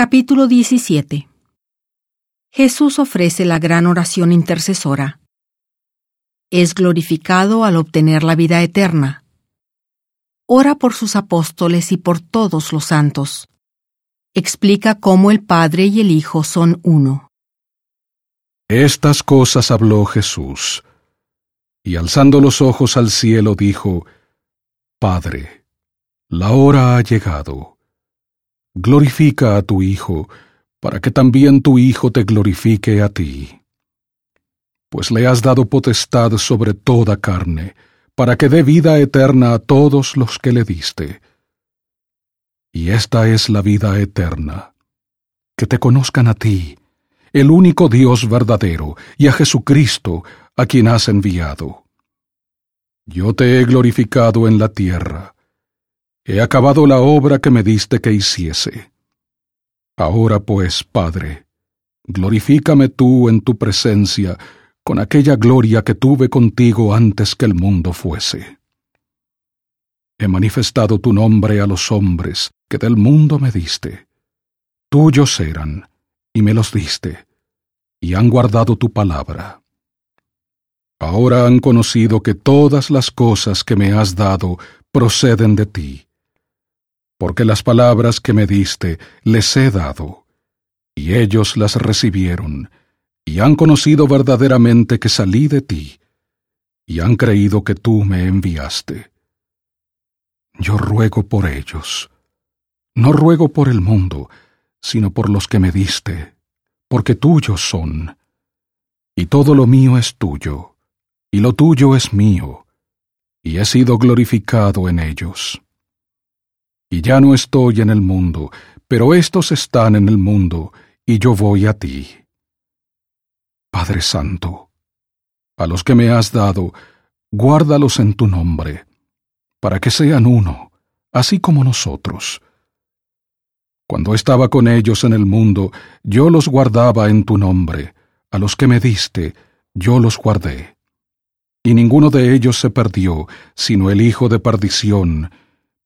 Capítulo 17 Jesús ofrece la gran oración intercesora. Es glorificado al obtener la vida eterna. Ora por sus apóstoles y por todos los santos. Explica cómo el Padre y el Hijo son uno. Estas cosas habló Jesús, y alzando los ojos al cielo dijo, Padre, la hora ha llegado glorifica a tu Hijo, para que también tu Hijo te glorifique a ti. Pues le has dado potestad sobre toda carne, para que dé vida eterna a todos los que le diste. Y esta es la vida eterna, que te conozcan a ti, el único Dios verdadero, y a Jesucristo, a quien has enviado. Yo te he glorificado en la tierra, He acabado la obra que me diste que hiciese. Ahora pues, Padre, glorifícame tú en tu presencia con aquella gloria que tuve contigo antes que el mundo fuese. He manifestado tu nombre a los hombres que del mundo me diste. Tuyos eran, y me los diste, y han guardado tu palabra. Ahora han conocido que todas las cosas que me has dado proceden de ti porque las palabras que me diste les he dado, y ellos las recibieron, y han conocido verdaderamente que salí de ti, y han creído que tú me enviaste. Yo ruego por ellos. No ruego por el mundo, sino por los que me diste, porque tuyos son. Y todo lo mío es tuyo, y lo tuyo es mío, y he sido glorificado en ellos y ya no estoy en el mundo, pero éstos están en el mundo, y yo voy a ti. Padre Santo, a los que me has dado, guárdalos en tu nombre, para que sean uno, así como nosotros. Cuando estaba con ellos en el mundo, yo los guardaba en tu nombre, a los que me diste, yo los guardé. Y ninguno de ellos se perdió, sino el hijo de perdición,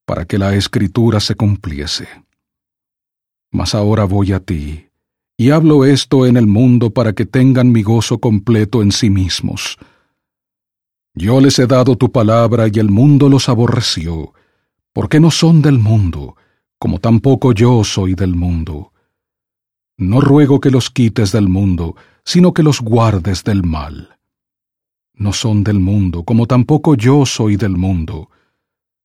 para que la escritura se cumpliese. Mas ahora voy a ti, y hablo esto en el mundo para que tengan mi gozo completo en sí mismos. Yo les he dado tu palabra y el mundo los aborreció, porque no son del mundo, como tampoco yo soy del mundo. No ruego que los quites del mundo, sino que los guardes del mal. No son del mundo, como tampoco yo soy del mundo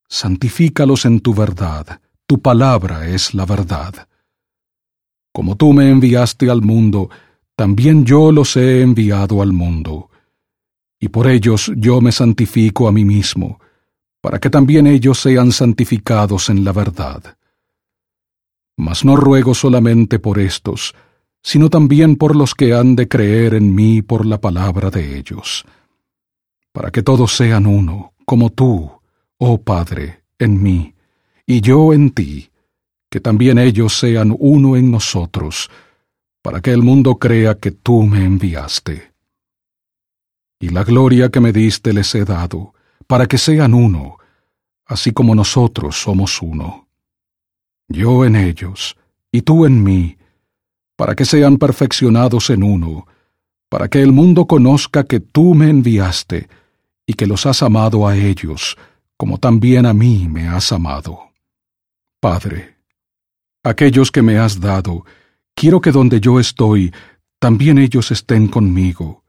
santifícalos en tu verdad, tu palabra es la verdad. Como tú me enviaste al mundo, también yo los he enviado al mundo, y por ellos yo me santifico a mí mismo, para que también ellos sean santificados en la verdad. Mas no ruego solamente por estos, sino también por los que han de creer en mí por la palabra de ellos, para que todos sean uno, como tú, oh Padre, en mí, y yo en ti, que también ellos sean uno en nosotros, para que el mundo crea que tú me enviaste. Y la gloria que me diste les he dado, para que sean uno, así como nosotros somos uno. Yo en ellos, y tú en mí, para que sean perfeccionados en uno, para que el mundo conozca que tú me enviaste, y que los has amado a ellos, como también a mí me has amado. Padre, aquellos que me has dado, quiero que donde yo estoy, también ellos estén conmigo,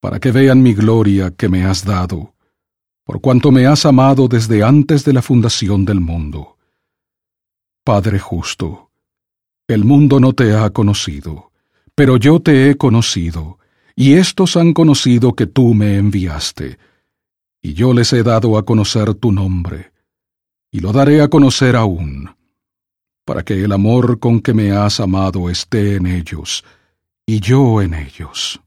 para que vean mi gloria que me has dado, por cuanto me has amado desde antes de la fundación del mundo. Padre justo, el mundo no te ha conocido, pero yo te he conocido, y éstos han conocido que tú me enviaste, y yo les he dado a conocer tu nombre, y lo daré a conocer aún, para que el amor con que me has amado esté en ellos, y yo en ellos.